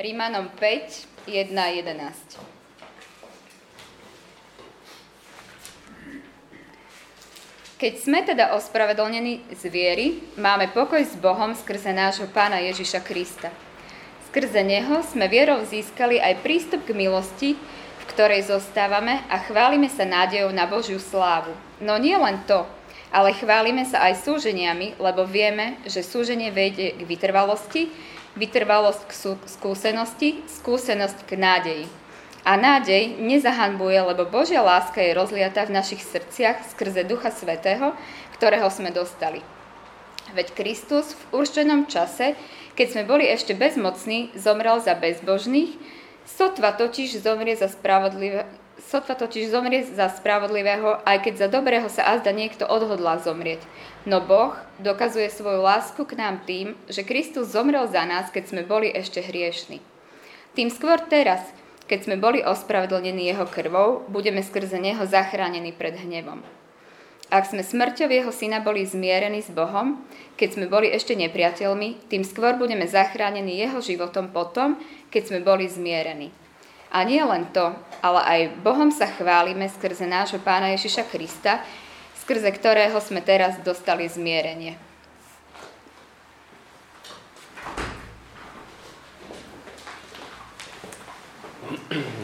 Rímanom 5, 1 a 11. Keď sme teda ospravedlnení z viery, máme pokoj s Bohom skrze nášho Pána Ježiša Krista. Skrze Neho sme vierou získali aj prístup k milosti, v ktorej zostávame a chválime sa nádejou na Božiu slávu. No nie len to, ale chválime sa aj súženiami, lebo vieme, že súženie vedie k vytrvalosti, vytrvalosť k skúsenosti, skúsenosť k nádeji. A nádej nezahanbuje, lebo Božia láska je rozliata v našich srdciach skrze Ducha Svetého, ktorého sme dostali. Veď Kristus v určenom čase, keď sme boli ešte bezmocní, zomrel za bezbožných, sotva totiž zomrie za spravodlivé, sotva totiž zomrie za spravodlivého, aj keď za dobrého sa azda niekto odhodlá zomrieť. No Boh dokazuje svoju lásku k nám tým, že Kristus zomrel za nás, keď sme boli ešte hriešni. Tým skôr teraz, keď sme boli ospravedlnení jeho krvou, budeme skrze neho zachránení pred hnevom. Ak sme smrťou jeho syna boli zmierení s Bohom, keď sme boli ešte nepriateľmi, tým skôr budeme zachránení jeho životom potom, keď sme boli zmierení. A nie len to, ale aj Bohom sa chválime skrze nášho pána Ježiša Krista, skrze ktorého sme teraz dostali zmierenie.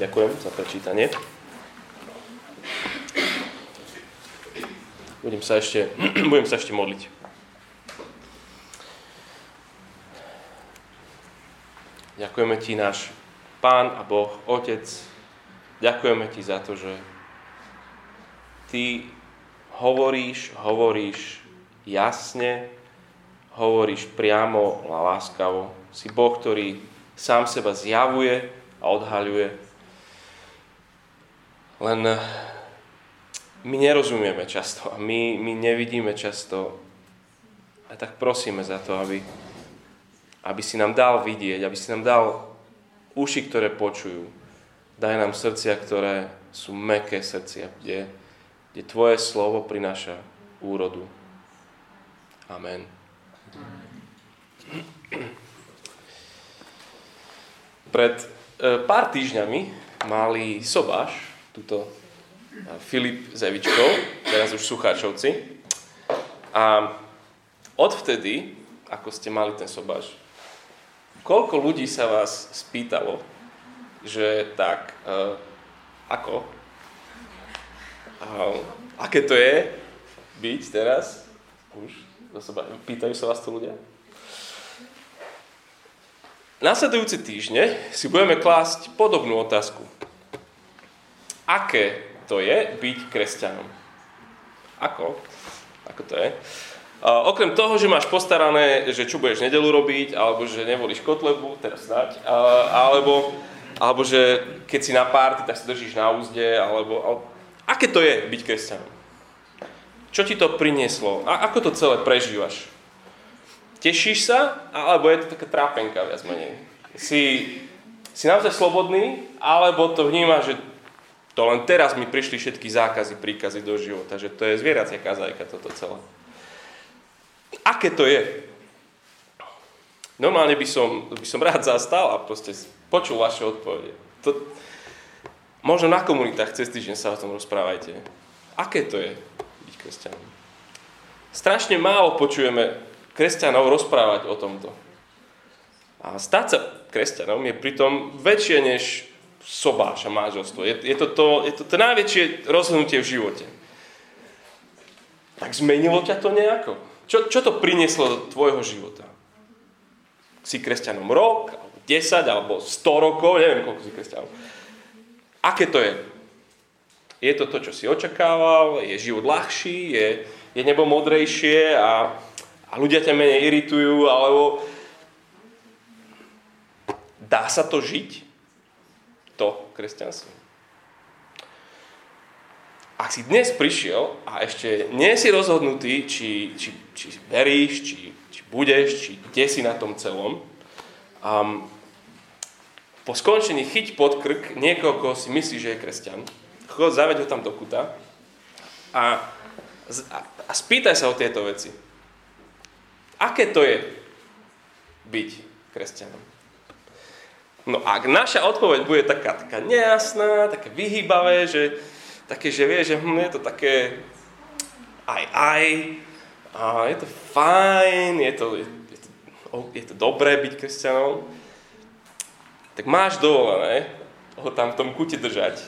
Ďakujem za prečítanie. Budem sa ešte, budem sa ešte modliť. Ďakujeme ti, náš Pán a Boh, Otec, ďakujeme Ti za to, že Ty hovoríš, hovoríš jasne, hovoríš priamo a láskavo. Si Boh, ktorý sám seba zjavuje a odhaľuje. Len my nerozumieme často a my, my nevidíme často. A tak prosíme za to, aby, aby si nám dal vidieť, aby si nám dal uši, ktoré počujú. Daj nám srdcia, ktoré sú meké srdcia, kde, kde Tvoje slovo prináša úrodu. Amen. Pred e, pár týždňami mali sobáš, tuto Filip Zevičkov, teraz už Sucháčovci. A odvtedy, ako ste mali ten sobáš, Koľko ľudí sa vás spýtalo, že tak, uh, ako? Uh, aké to je byť teraz? Už? Pýtajú sa vás to ľudia? Nasledujúce týždne si budeme klásť podobnú otázku. Aké to je byť kresťanom? Ako? Ako to je? Okrem toho, že máš postarané, že čo budeš nedelu robiť, alebo že nevolíš kotlebu, teraz snáď, alebo, alebo že keď si na párty, tak sa držíš na úzde, alebo, alebo... Aké to je byť kresťanom? Čo ti to prinieslo? A ako to celé prežívaš? Tešíš sa, alebo je to taká trápenka viac menej? Si, si naozaj slobodný, alebo to vnímaš, že to len teraz mi prišli všetky zákazy, príkazy do života, že to je zvieracia kazajka toto celé. Aké to je? Normálne by som, by som rád zastal a proste počul vaše odpovede. To, možno na komunitách cez týždeň sa o tom rozprávajte. Aké to je byť kresťanom? Strašne málo počujeme kresťanov rozprávať o tomto. A stať sa kresťanom je pritom väčšie než sobáš a máželstvo. Je, je, to to, je to to najväčšie rozhodnutie v živote. Tak zmenilo ťa to nejako? Čo, čo to prinieslo do tvojho života? Si kresťanom rok, 10 alebo 100 rokov, neviem koľko si kresťanom. Aké to je? Je to to, čo si očakával? Je život ľahší? Je, je nebo modrejšie a, a ľudia ťa menej iritujú? Alebo dá sa to žiť? To kresťanstvo. Ak si dnes prišiel a ešte nie si rozhodnutý, či, či, či veríš, či, či budeš, či kde si na tom celom, um, po skončení chyť pod krk niekoho, koho si myslí, že je kresťan, chod, zaveď ho tam do kuta a, a, a spýtaj sa o tieto veci. Aké to je byť kresťanom? No a ak naša odpoveď bude taká, taká nejasná, také vyhýbavé, že také, že vie, že hm, je to také aj aj, a je to fajn, je to, je, je, to, je to dobré byť kresťanom, tak máš dovolené ho tam v tom kute držať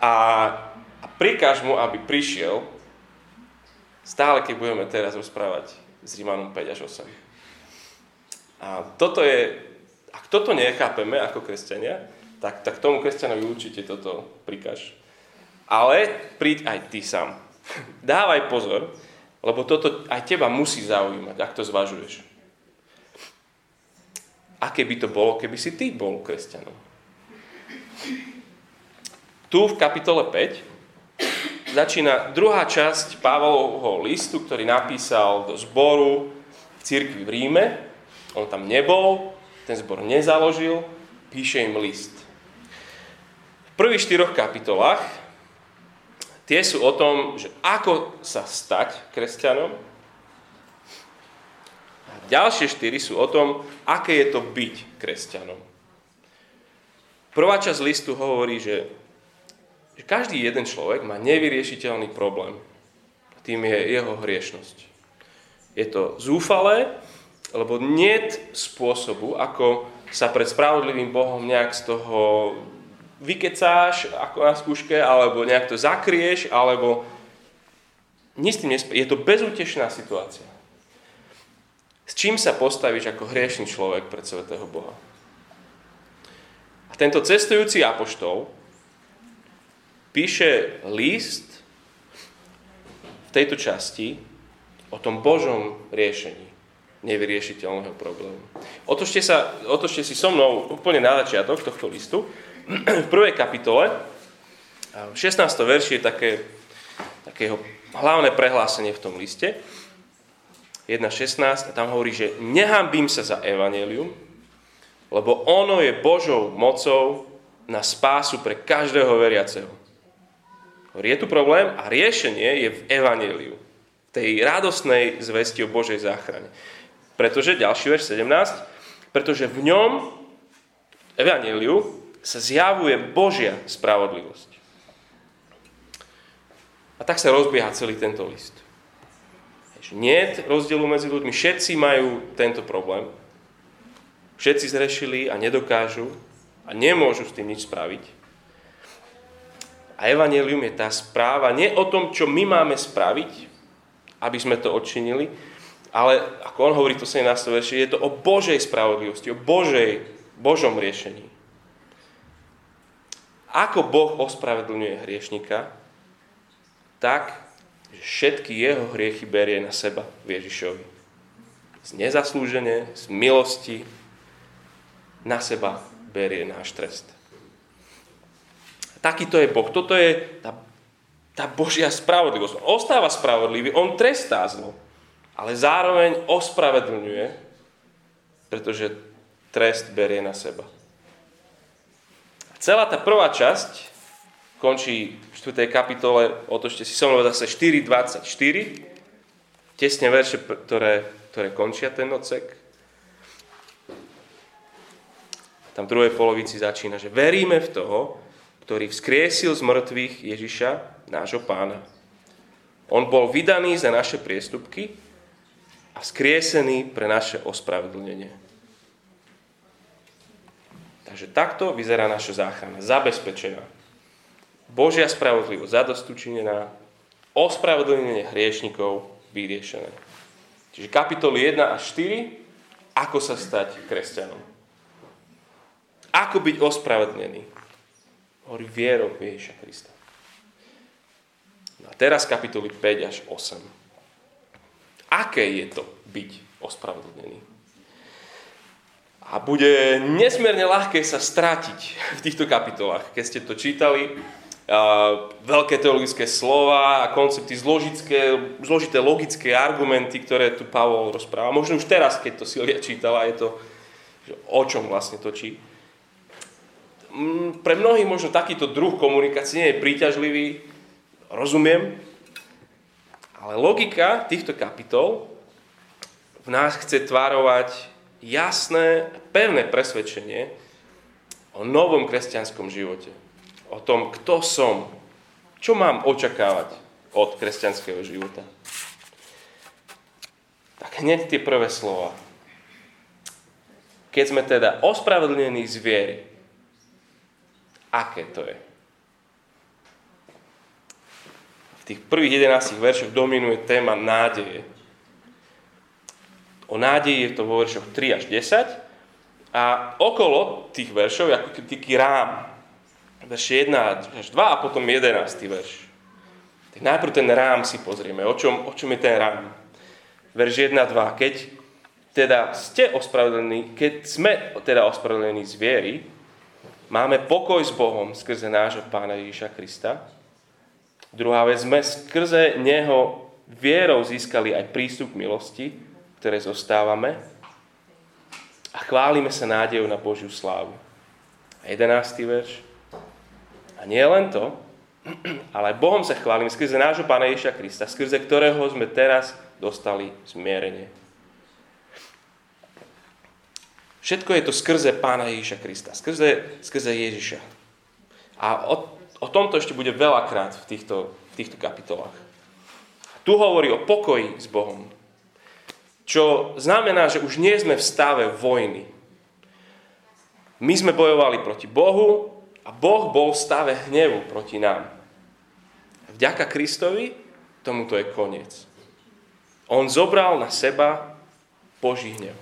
a, a prikáž mu, aby prišiel stále, keď budeme teraz rozprávať s Rímanom 5 až 8. A toto je ak toto nechápeme ako kresťania, tak, tak tomu kresťanovi určite toto prikáž. Ale príď aj ty sám. Dávaj pozor, lebo toto aj teba musí zaujímať, ak to zvažuješ. Aké by to bolo, keby si ty bol kresťanom? Tu v kapitole 5 začína druhá časť Pavlovho listu, ktorý napísal do zboru v cirkvi v Ríme. On tam nebol, ten zbor nezaložil, píše im list. V prvých štyroch kapitolách tie sú o tom, že ako sa stať kresťanom. A ďalšie štyri sú o tom, aké je to byť kresťanom. Prvá časť listu hovorí, že, že každý jeden človek má nevyriešiteľný problém. Tým je jeho hriešnosť. Je to zúfalé, lebo nie spôsobu, ako sa pred spravodlivým Bohom nejak z toho vykecáš ako na skúške, alebo nejak to zakrieš, alebo nic tým nesp- Je to bezútešná situácia. S čím sa postavíš ako hriešný človek pred Svetého Boha? A tento cestujúci apoštol píše list v tejto časti o tom Božom riešení nevyriešiteľného problému. Otočte, sa, otočte si so mnou úplne na začiatok tohto listu. V prvej kapitole, v 16. verši je také, takého hlavné prehlásenie v tom liste. 1.16 a tam hovorí, že nehambím sa za evanelium, lebo ono je Božou mocou na spásu pre každého veriaceho. Je tu problém a riešenie je v evaneliu, tej radosnej zvesti o Božej záchrane. Pretože, ďalší verš 17, pretože v ňom, Evangeliu, sa zjavuje Božia spravodlivosť. A tak sa rozbieha celý tento list. Nie je rozdielu medzi ľuďmi, všetci majú tento problém. Všetci zrešili a nedokážu a nemôžu s tým nič spraviť. A evanelium je tá správa nie o tom, čo my máme spraviť, aby sme to odčinili, ale ako on hovorí to 17. verši, je to o Božej spravodlivosti, o Božej, Božom riešení. Ako Boh ospravedlňuje hriešnika, tak, že všetky jeho hriechy berie na seba Ježišovi. Z nezaslúžene, z milosti, na seba berie náš trest. Takýto je Boh. Toto je tá, tá Božia spravodlivosť. On ostáva spravodlivý, on trestá zlo ale zároveň ospravedlňuje, pretože trest berie na seba. Celá tá prvá časť končí v 4. kapitole, otočte si so mnou zase 4.24, tesne verše, ktoré, ktoré končia ten odsek. Tam v druhej polovici začína, že veríme v toho, ktorý vzkriesil z mŕtvych Ježiša, nášho pána. On bol vydaný za naše priestupky, a skriesený pre naše ospravedlnenie. Takže takto vyzerá naša záchrana. Zabezpečená. Božia spravodlivosť zadostučinená, ospravedlnenie hriešnikov vyriešené. Čiže kapitoly 1 a 4, ako sa stať kresťanom. Ako byť ospravedlnený. Hovorí vierou Ježiša Krista. No a teraz kapitoly 5 až 8 aké je to byť ospravedlnený. A bude nesmierne ľahké sa strátiť v týchto kapitolách. Keď ste to čítali, veľké teologické slova a koncepty, zložité, zložité logické argumenty, ktoré tu Pavol rozpráva. Možno už teraz, keď to Silvia čítala, je to, že o čom vlastne točí. Mm, pre mnohých možno takýto druh komunikácie nie je príťažlivý, rozumiem, ale logika týchto kapitol v nás chce tvárovať jasné, pevné presvedčenie, o novom kresťanskom živote. O tom, kto som, čo mám očakávať od kresťanského života. Tak hneď tie prvé slova. Keď sme teda ospravedlnení z viery, aké to je? V tých prvých 11 veršoch dominuje téma nádeje. O nádeji je to vo veršoch 3 až 10 a okolo tých veršov je ako taký rám. Verš 1 až 2 a potom 11 verš. Tak najprv ten rám si pozrieme. O čom, o čom je ten rám? Verš 1 2. Keď teda ste ospravedlení, keď sme teda ospravedlení z viery, máme pokoj s Bohom skrze nášho Pána Ježíša Krista. Druhá vec, sme skrze Neho vierou získali aj prístup k milosti, ktoré zostávame a chválime sa nádejou na Božiu slávu. A 11. verš. A nie len to, ale Bohom sa chválime skrze nášho Pána Ježiša Krista, skrze ktorého sme teraz dostali zmierenie. Všetko je to skrze Pána Ježiša Krista, skrze, skrze Ježiša. A o, o tomto ešte bude veľakrát v týchto, v týchto kapitolách. Tu hovorí o pokoji s Bohom. Čo znamená, že už nie sme v stave vojny. My sme bojovali proti Bohu a Boh bol v stave hnevu proti nám. Vďaka Kristovi tomuto je koniec. On zobral na seba Boží hnev.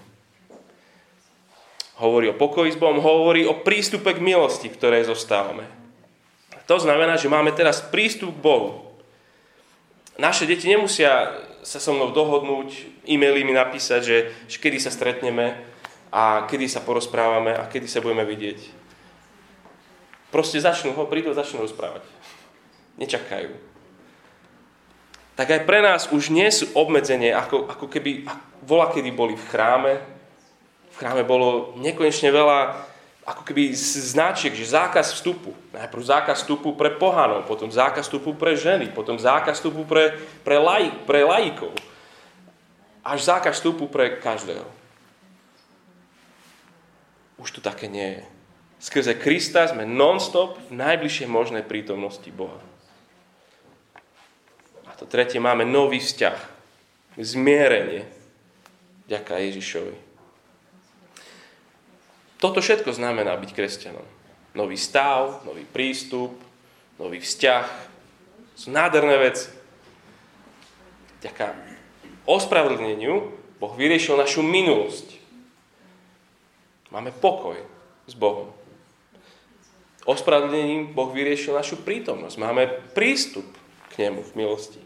Hovorí o pokoji s Bohom, hovorí o prístupe k milosti, ktoré zostávame. To znamená, že máme teraz prístup k Bohu. Naše deti nemusia sa so mnou dohodnúť, e-maily mi napísať, že, kedy sa stretneme a kedy sa porozprávame a kedy sa budeme vidieť. Proste začnú, ho prídu a začnú rozprávať. Nečakajú. Tak aj pre nás už nie sú obmedzenie, ako, ako keby vola kedy boli v chráme. V chráme bolo nekonečne veľa ako keby značiek, že zákaz vstupu. Najprv zákaz vstupu pre pohanov, potom zákaz vstupu pre ženy, potom zákaz vstupu pre, pre, laj, pre lajkov. Až zákaz vstupu pre každého. Už tu také nie je. Skrze Krista sme non-stop v najbližšej možnej prítomnosti Boha. A to tretie, máme nový vzťah. Zmierenie. Ďaká Ježišovi. Toto všetko znamená byť kresťanom. Nový stav, nový prístup, nový vzťah. Sú nádherné veci. Ďaká ospravedlneniu Boh vyriešil našu minulosť. Máme pokoj s Bohom. Ospravedlnením Boh vyriešil našu prítomnosť. Máme prístup k nemu v milosti.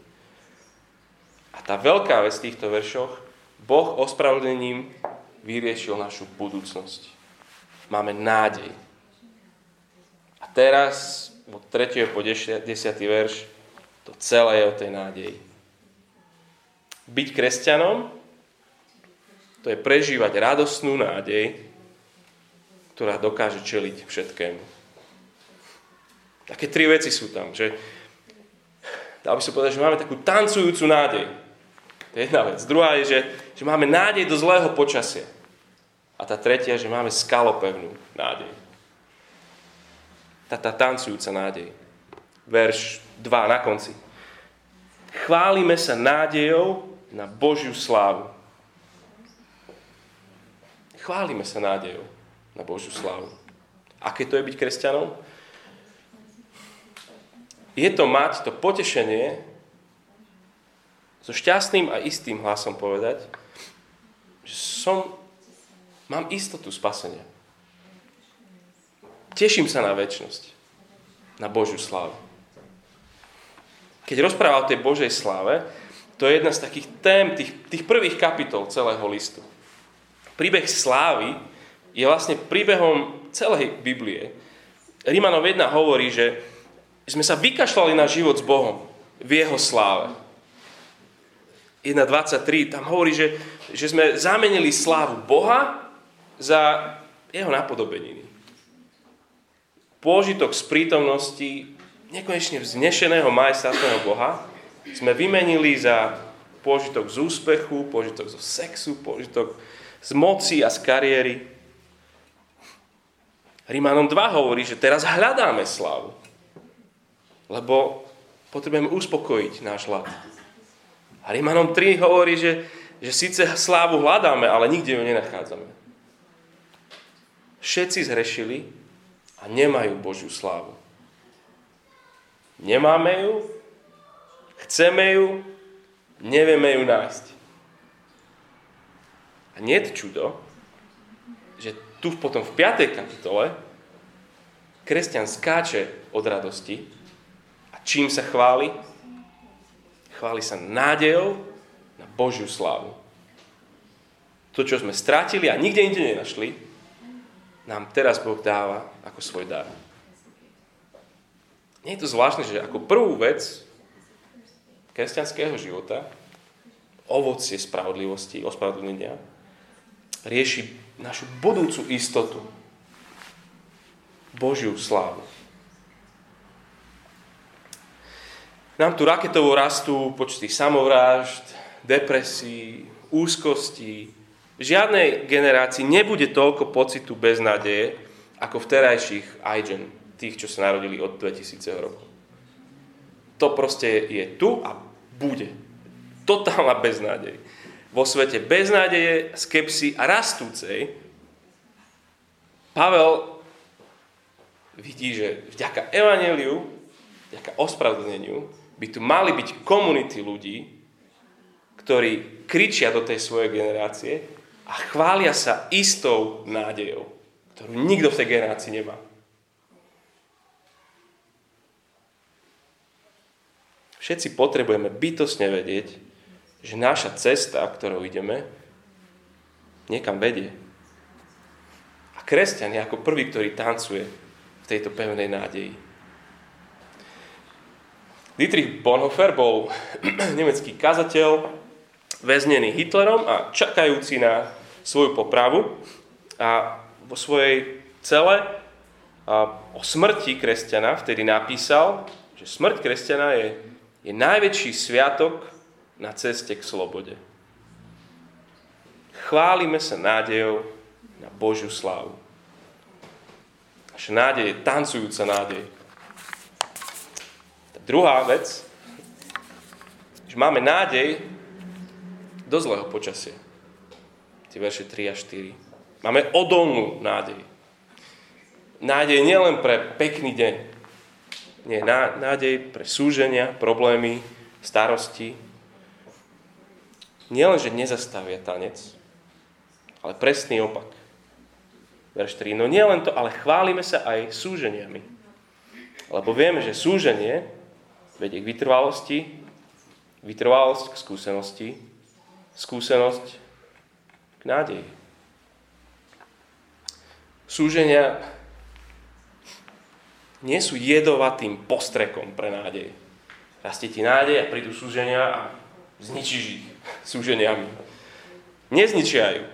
A tá veľká vec v týchto veršoch, Boh ospravedlnením vyriešil našu budúcnosť máme nádej. A teraz, od 3. po 10. verš, to celé je o tej nádeji. Byť kresťanom, to je prežívať radosnú nádej, ktorá dokáže čeliť všetkému. Také tri veci sú tam, že dal by som povedať, že máme takú tancujúcu nádej. To je jedna vec. Druhá je, že, že máme nádej do zlého počasia. A tá tretia, že máme skalopevnú nádej. Tá, tá tancujúca nádej. Verš 2 na konci. Chválime sa nádejou na Božiu slávu. Chválime sa nádejou na Božiu slávu. Aké to je byť kresťanom? Je to mať to potešenie so šťastným a istým hlasom povedať, že som Mám istotu spasenia. Teším sa na väčnosť, na Božiu slávu. Keď rozpráva o tej Božej sláve, to je jedna z takých tém, tých, tých prvých kapitol celého listu. Príbeh slávy je vlastne príbehom celej Biblie. Rímanov 1 hovorí, že sme sa vykašľali na život s Bohom v Jeho sláve. 1.23 tam hovorí, že, že sme zamenili slávu Boha za jeho napodobeniny. Pôžitok z prítomnosti nekonečne vznešeného majestátneho Boha sme vymenili za pôžitok z úspechu, pôžitok zo sexu, pôžitok z moci a z kariéry. Rímanom 2 hovorí, že teraz hľadáme slávu. Lebo potrebujeme uspokojiť náš hlad. A Rímanom 3 hovorí, že, že síce slávu hľadáme, ale nikde ju nenachádzame. Všetci zhrešili a nemajú Božiu slávu. Nemáme ju, chceme ju, nevieme ju nájsť. A nie je čudo, že tu potom v 5. kapitole kresťan skáče od radosti a čím sa chváli? Chváli sa nádejou na Božiu slávu. To, čo sme strátili a nikde inde nenašli, nám teraz Boh dáva ako svoj dar. Nie je to zvláštne, že ako prvú vec kresťanského života, ovocie spravodlivosti, ospravedlnenia, rieši našu budúcu istotu. Božiu slávu. Nám tu raketovo rastú počty samovrážd, depresí, úzkosti. Žiadnej generácii nebude toľko pocitu beznádeje, ako v terajších iGen, tých, čo sa narodili od 2000 rokov. To proste je tu a bude. Totálna beznádej vo svete beznádeje, skepsy a rastúcej, Pavel vidí, že vďaka evaneliu, vďaka ospravedlneniu, by tu mali byť komunity ľudí, ktorí kričia do tej svojej generácie a chvália sa istou nádejou, ktorú nikto v tej generácii nemá. Všetci potrebujeme bytosne vedieť, že naša cesta, ktorou ideme, niekam vedie. A kresťan je ako prvý, ktorý tancuje v tejto pevnej nádeji. Dietrich Bonhoeffer bol nemecký kazateľ, väznený Hitlerom a čakajúci na svoju popravu. A vo svojej cele o smrti kresťana vtedy napísal, že smrť kresťana je, je najväčší sviatok na ceste k slobode. Chválime sa nádejou na Božiu slávu. Naša nádej je tancujúca nádej. Tá druhá vec, že máme nádej do zlého počasia. Tie verše 3 a 4. Máme odolnú nádej. Nádej nielen pre pekný deň. Nie, nádej pre súženia, problémy, starosti, nielen, že nezastavia tanec, ale presný opak. Verš 3. No nie len to, ale chválime sa aj súženiami. Lebo vieme, že súženie vedie k vytrvalosti, vytrvalosť k skúsenosti, skúsenosť k nádeji. Súženia nie sú jedovatým postrekom pre nádej. Rastie ti nádej a prídu súženia a zničíš ich súženiami. Nezničia ju.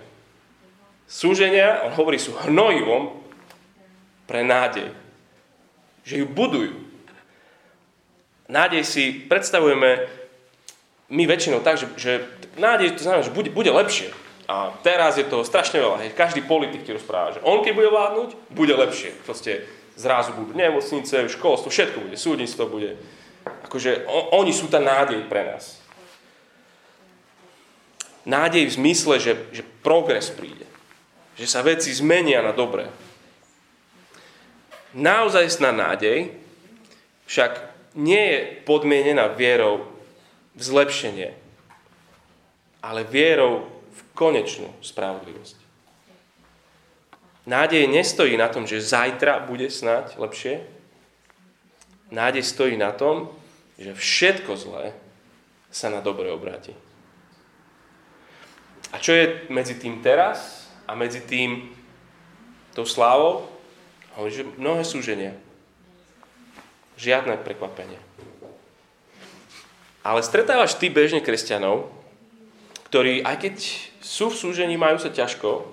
Súženia, on hovorí, sú hnojivom pre nádej. Že ju budujú. Nádej si predstavujeme my väčšinou tak, že, že nádej to znamená, že bude, bude lepšie. A teraz je to strašne veľa. Hej. Každý politik ti rozpráva, že on keď bude vládnuť, bude lepšie. Proste zrazu budú nemocnice, školstvo, všetko bude, súdnictvo bude. Akože on, oni sú tá nádej pre nás nádej v zmysle, že, že progres príde. Že sa veci zmenia na dobré. Naozajstná nádej však nie je podmienená vierou zlepšenie, ale vierou v konečnú spravodlivosť. Nádej nestojí na tom, že zajtra bude snať lepšie. Nádej stojí na tom, že všetko zlé sa na dobre obráti. A čo je medzi tým teraz a medzi tým tou slávou? Hovorí, že mnohé súženia. Žiadne prekvapenie. Ale stretávaš ty bežne kresťanov, ktorí, aj keď sú v súžení, majú sa ťažko,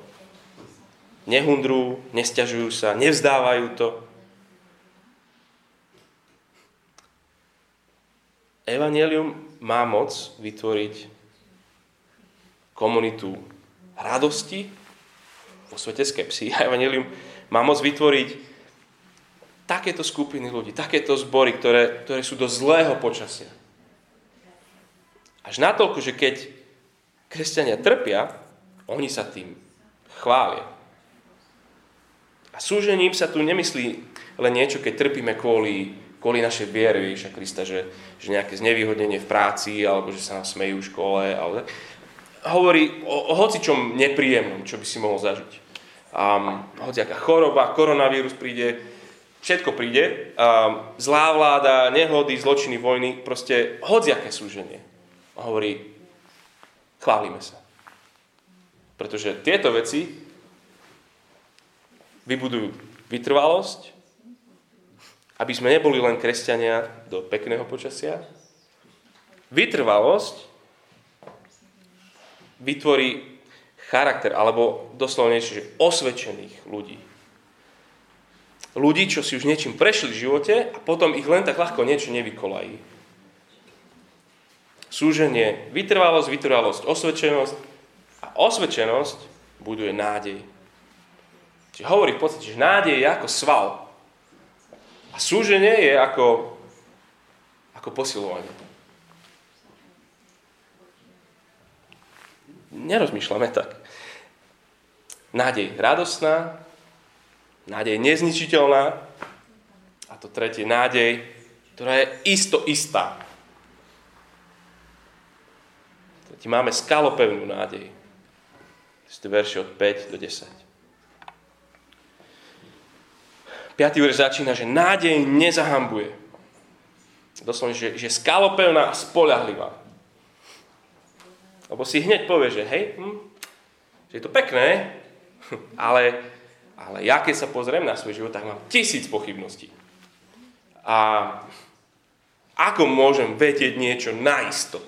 nehundrú, nestiažujú sa, nevzdávajú to. Evangelium má moc vytvoriť komunitu radosti vo svete skepsy. Evangelium má môcť vytvoriť takéto skupiny ľudí, takéto zbory, ktoré, ktoré sú do zlého počasia. Až natoľko, že keď kresťania trpia, oni sa tým chvália. A súžením sa tu nemyslí len niečo, keď trpíme kvôli, kvôli našej viere Ježiša Krista, že, že nejaké znevýhodnenie v práci, alebo že sa nám smejú v škole, ale hovorí o, o hocičom nepríjemnom, čo by si mohol zažiť. Um, hociaká choroba, koronavírus príde, všetko príde, um, zlá vláda, nehody, zločiny, vojny, proste hociaké súženie. A hovorí, chválime sa. Pretože tieto veci vybudujú vytrvalosť, aby sme neboli len kresťania do pekného počasia. Vytrvalosť vytvorí charakter, alebo doslovne že osvedčených ľudí. Ľudí, čo si už niečím prešli v živote a potom ich len tak ľahko niečo nevykolají súženie, vytrvalosť, vytrvalosť, osvedčenosť a osvedčenosť buduje nádej. Čiže hovorí v podstate, že nádej je ako sval a súženie je ako, ako posilovanie. Nerozmýšľame tak. Nádej radostná, nádej nezničiteľná a to tretie nádej, ktorá je isto istá. Ti máme skalopevnú nádej. To verši od 5 do 10. 5. verš začína, že nádej nezahambuje. Doslovne, že, že skalopevná a spolahlivá. Lebo si hneď povie, že hej, hm, že je to pekné, ale, ale ja keď sa pozriem na svoj život, tak mám tisíc pochybností. A ako môžem vedieť niečo naisto?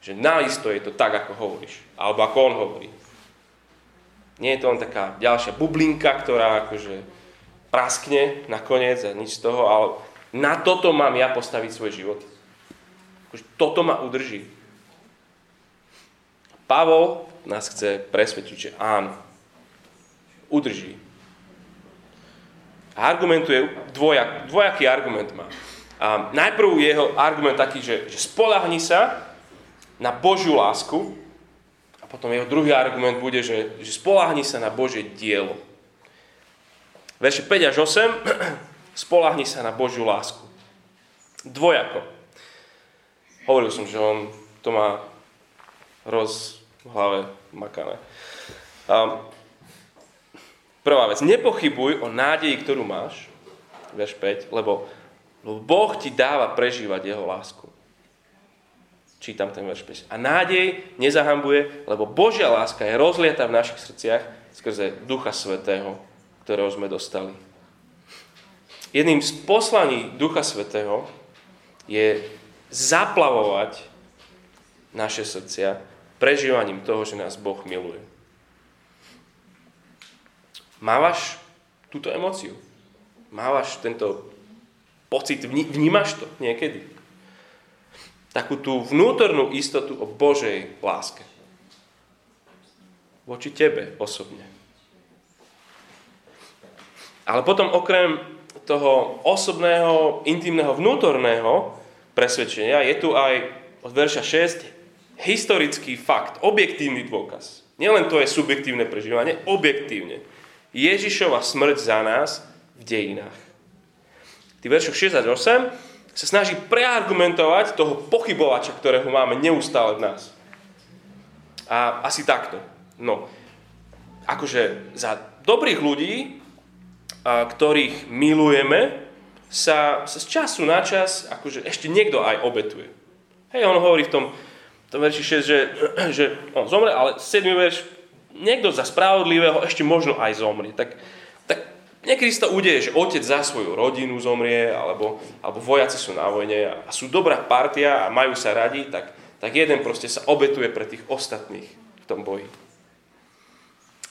Že naisto je to tak, ako hovoríš. Alebo ako on hovorí. Nie je to len taká ďalšia bublinka, ktorá akože praskne nakoniec a nič z toho, ale na toto mám ja postaviť svoj život. Akože toto ma udrží. Pavol nás chce presvedčiť, že áno. Udrží. A argumentuje, dvojak, dvojaký argument má. A najprv jeho argument taký, že, že spolahni sa na Božiu lásku a potom jeho druhý argument bude, že, že spolahni sa na Božie dielo. Verše 5 až 8, spolahni sa na Božiu lásku. Dvojako. Hovoril som, že on to má roz v hlave makané. Um, prvá vec, nepochybuj o nádeji, ktorú máš, verš 5, lebo, lebo Boh ti dáva prežívať jeho lásku. Čítam ten verš 5. A nádej nezahambuje, lebo Božia láska je rozliata v našich srdciach skrze Ducha Svetého, ktorého sme dostali. Jedným z poslaní Ducha Svetého je zaplavovať naše srdcia prežívaním toho, že nás Boh miluje. Mávaš túto emociu? Mávaš tento pocit? Vnímaš to niekedy? Takú tú vnútornú istotu o Božej láske. Voči tebe osobne. Ale potom okrem toho osobného, intimného, vnútorného presvedčenia je tu aj od verša 6 historický fakt, objektívny dôkaz. Nielen to je subjektívne prežívanie, objektívne. Ježišova smrť za nás v dejinách. Tí veršoch 6 až 8 sa snaží preargumentovať toho pochybovača, ktorého máme neustále v nás. A asi takto. No, akože za dobrých ľudí, ktorých milujeme, sa, sa z času na čas akože ešte niekto aj obetuje. Hej, on hovorí v tom, tom verši 6, že, že on zomre, ale 7. verš, niekto za spravodlivého ešte možno aj zomrie. Tak, tak Niekedy sa to udeje, že otec za svoju rodinu zomrie, alebo, alebo vojaci sú na vojne a sú dobrá partia a majú sa radi, tak, tak jeden proste sa obetuje pre tých ostatných v tom boji.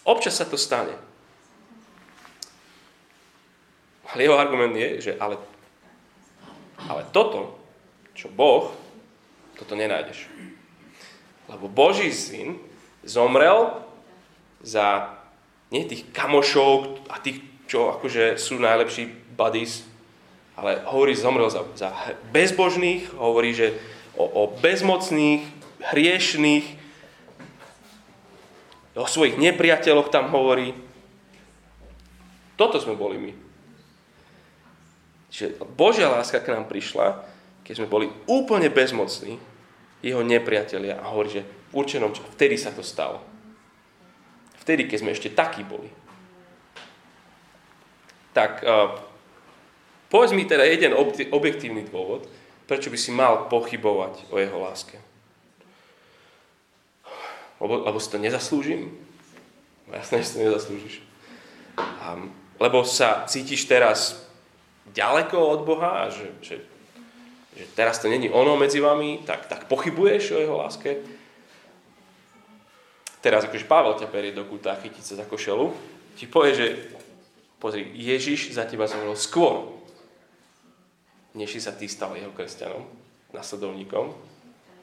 Občas sa to stane. Ale jeho argument je, že ale, ale toto, čo Boh, toto nenájdeš. Lebo Boží syn zomrel za nie tých kamošov a tých, čo akože sú najlepší buddies, ale hovorí, zomrel za, za bezbožných, hovorí, že o, o bezmocných, hriešných, o svojich nepriateľoch tam hovorí. Toto sme boli my. Čiže Božia láska k nám prišla, keď sme boli úplne bezmocní, jeho nepriatelia a hovorí, že v určenom čase, vtedy sa to stalo. Vtedy, keď sme ešte takí boli. Tak uh, povedz mi teda jeden objektívny dôvod, prečo by si mal pochybovať o jeho láske. Lebo, lebo si to nezaslúžim? No jasné, že si to nezaslúžiš. Um, lebo sa cítiš teraz ďaleko od Boha a že, že, že teraz to není ono medzi vami, tak, tak pochybuješ o jeho láske. Teraz akože Pavel ťa berie do kúta chytiť sa za košelu, ti povie, že pozri, Ježiš za teba zomrel skôr, než si sa ty stal jeho kresťanom, nasledovníkom,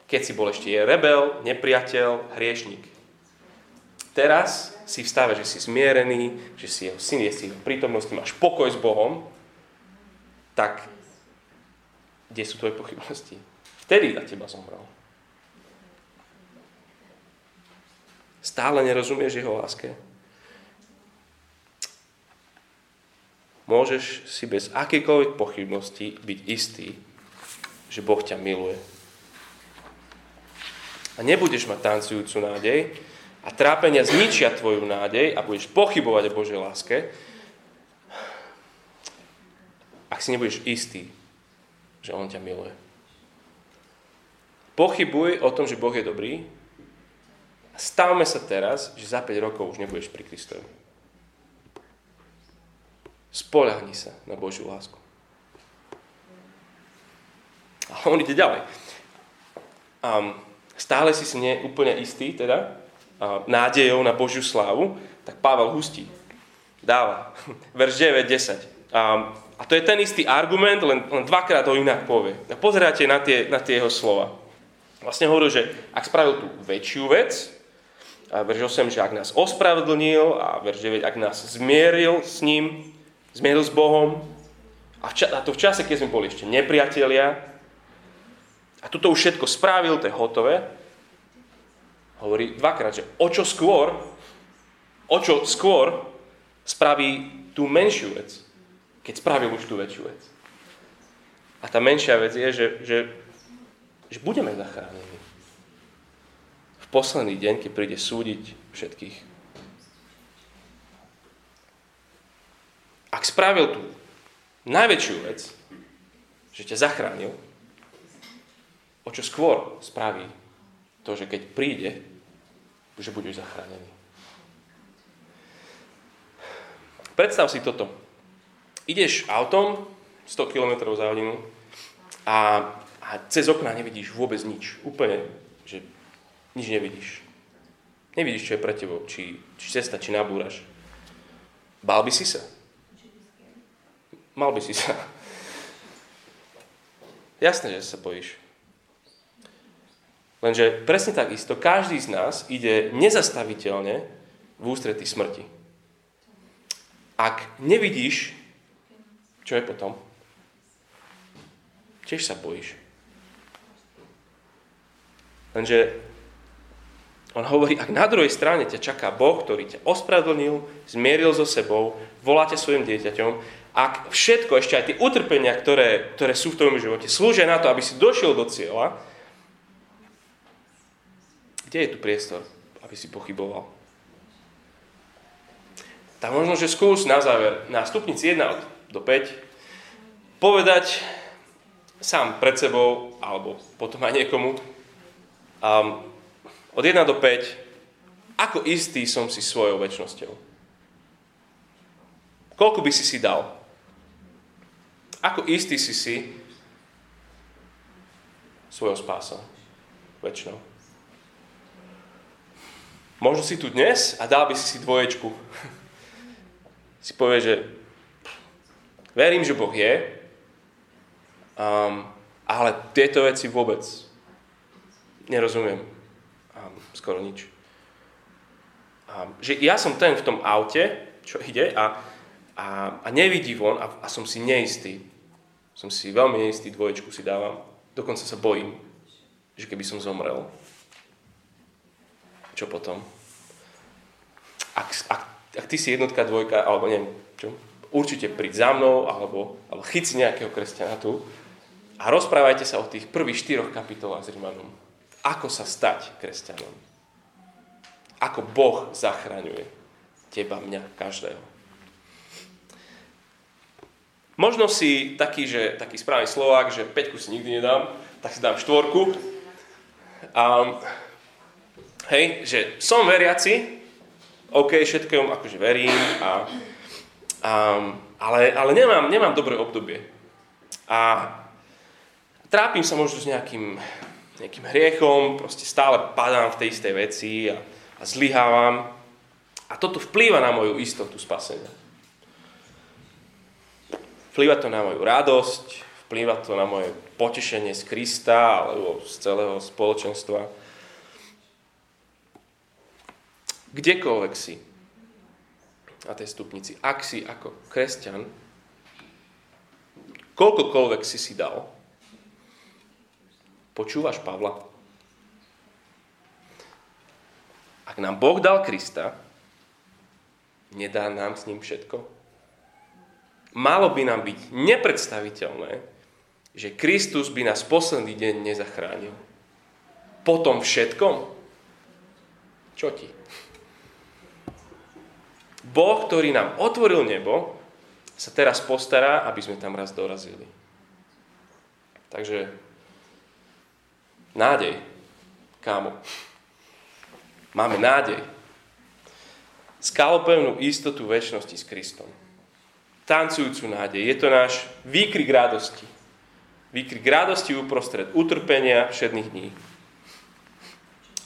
keď si bol ešte rebel, nepriateľ, hriešnik. Teraz si v stave, že si zmierený, že si jeho syn, je si v prítomnosti, máš pokoj s Bohom, tak kde sú tvoje pochybnosti? Vtedy na teba zomrel. Stále nerozumieš jeho láske? Môžeš si bez akékoľvek pochybnosti byť istý, že Boh ťa miluje. A nebudeš mať tancujúcu nádej a trápenia zničia tvoju nádej a budeš pochybovať o Božej láske, ak si nebudeš istý, že On ťa miluje. Pochybuj o tom, že Boh je dobrý a stavme sa teraz, že za 5 rokov už nebudeš pri Kristovi. Spolahni sa na Božiu lásku. A on ide ďalej. Um, stále si si nie úplne istý, teda, uh, nádejou na Božiu slávu, tak Pavel hustí. Dáva. Verš 9, 10. Um, a to je ten istý argument, len, len dvakrát ho inak povie. A pozeráte na tie, na tie jeho slova. Vlastne hovoril, že ak spravil tú väčšiu vec, a verš 8, že ak nás ospravedlnil, a verš 9, ak nás zmieril s ním, zmieril s Bohom, a, ča- a to v čase, keď sme boli ešte nepriatelia, a toto už všetko spravil, to je hotové, hovorí dvakrát, že o čo skôr, o čo skôr spraví tú menšiu vec keď spravil už tú väčšiu vec. A tá menšia vec je, že, že, že budeme zachránení. V posledný deň, keď príde súdiť všetkých. Ak spravil tú najväčšiu vec, že ťa zachránil, o čo skôr spraví to, že keď príde, že budeš zachránený. Predstav si toto. Ideš autom 100 km za hodinu a, a cez okna nevidíš vôbec nič. Úplne, že nič nevidíš. Nevidíš, čo je pre tebou, či, či cesta, či nabúraš. Bál by si sa? Mal by si sa. Jasné, že sa bojíš. Lenže presne tak isto, každý z nás ide nezastaviteľne v ústretí smrti. Ak nevidíš čo je potom? Tiež sa bojíš. Lenže on hovorí, ak na druhej strane ťa čaká Boh, ktorý ťa ospravedlnil, zmieril so sebou, voláte svojim dieťaťom, ak všetko, ešte aj tie utrpenia, ktoré, ktoré sú v tvojom živote, slúžia na to, aby si došiel do cieľa, kde je tu priestor, aby si pochyboval? Tak možno, že skús na záver, na stupnici 1 do 5, povedať sám pred sebou, alebo potom aj niekomu, um, od 1 do 5, ako istý som si svojou väčšnosťou. Koľko by si si dal? Ako istý si si svojou spásou, väčšnou. Možno si tu dnes a dal by si si dvoječku. si povie, že Verím, že Boh je, um, ale tieto veci vôbec nerozumiem um, skoro nič. a, že ja som ten v tom aute, čo ide a, a, a nevidí von a, a som si neistý. Som si veľmi neistý, dvoječku si dávam. Dokonca sa bojím, že keby som zomrel. Čo potom? Ak, ak, ak ty si jednotka, dvojka, alebo neviem, čo, určite príď za mnou, alebo, alebo chyť nejakého kresťana tu a rozprávajte sa o tých prvých štyroch kapitolách s Rimanom. Ako sa stať kresťanom. Ako Boh zachraňuje teba, mňa, každého. Možno si taký, že, taký správny Slovák, že peťku si nikdy nedám, tak si dám štvorku. A, hej, že som veriaci, OK, všetkému akože verím, a, a, ale, ale nemám, nemám dobré obdobie. A trápim sa možno s nejakým, nejakým hriechom, proste stále padám v tej istej veci a, a zlyhávam. A toto vplýva na moju istotu spasenia. Vplýva to na moju radosť, vplýva to na moje potešenie z Krista alebo z celého spoločenstva. Kdekoľvek si na tej stupnici, ak si ako kresťan, koľkokoľvek si si dal, počúvaš Pavla? Ak nám Boh dal Krista, nedá nám s ním všetko? Malo by nám byť nepredstaviteľné, že Kristus by nás posledný deň nezachránil. Po tom všetkom? Čo ti? Boh, ktorý nám otvoril nebo, sa teraz postará, aby sme tam raz dorazili. Takže nádej, kámo. Máme nádej. Skalopevnú istotu väčšnosti s Kristom tancujúcu nádej. Je to náš výkrik radosti. Výkrik radosti uprostred utrpenia všedných dní.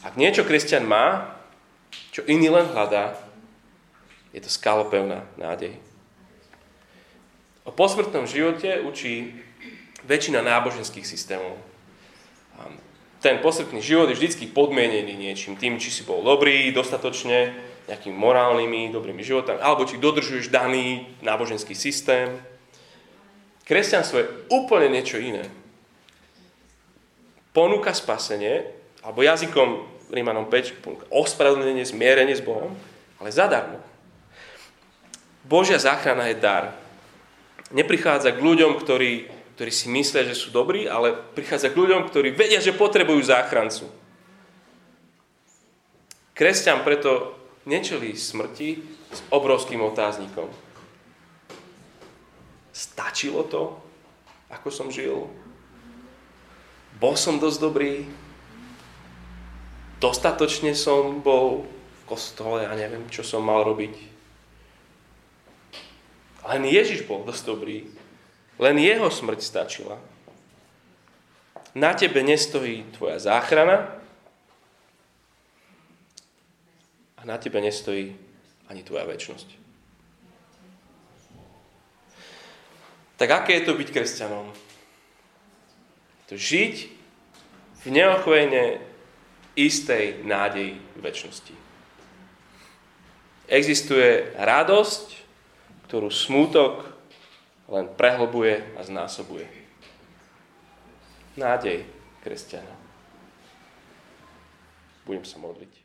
Ak niečo kresťan má, čo iný len hľadá, je to skalopevná nádej. O posmrtnom živote učí väčšina náboženských systémov. Ten posmrtný život je vždy podmienený niečím, tým, či si bol dobrý dostatočne, nejakými morálnymi, dobrými životami, alebo či dodržuješ daný náboženský systém. Kresťanstvo je úplne niečo iné. Ponúka spasenie, alebo jazykom Rímanom 5, ponúka ospravedlnenie, zmierenie s Bohom, ale zadarmo. Božia záchrana je dar. Neprichádza k ľuďom, ktorí, ktorí si myslia, že sú dobrí, ale prichádza k ľuďom, ktorí vedia, že potrebujú záchrancu. Kresťan preto nečelí smrti s obrovským otáznikom. Stačilo to, ako som žil? Bol som dosť dobrý? Dostatočne som bol v kostole a neviem, čo som mal robiť. Len Ježiš bol dosť dobrý. Len jeho smrť stačila. Na tebe nestojí tvoja záchrana, a na tebe nestojí ani tvoja väčnosť. Tak aké je to byť kresťanom? To žiť v neochvejne istej nádeji väčšnosti. Existuje radosť, ktorú smútok len prehlbuje a znásobuje. Nádej kresťana. Budem sa modliť.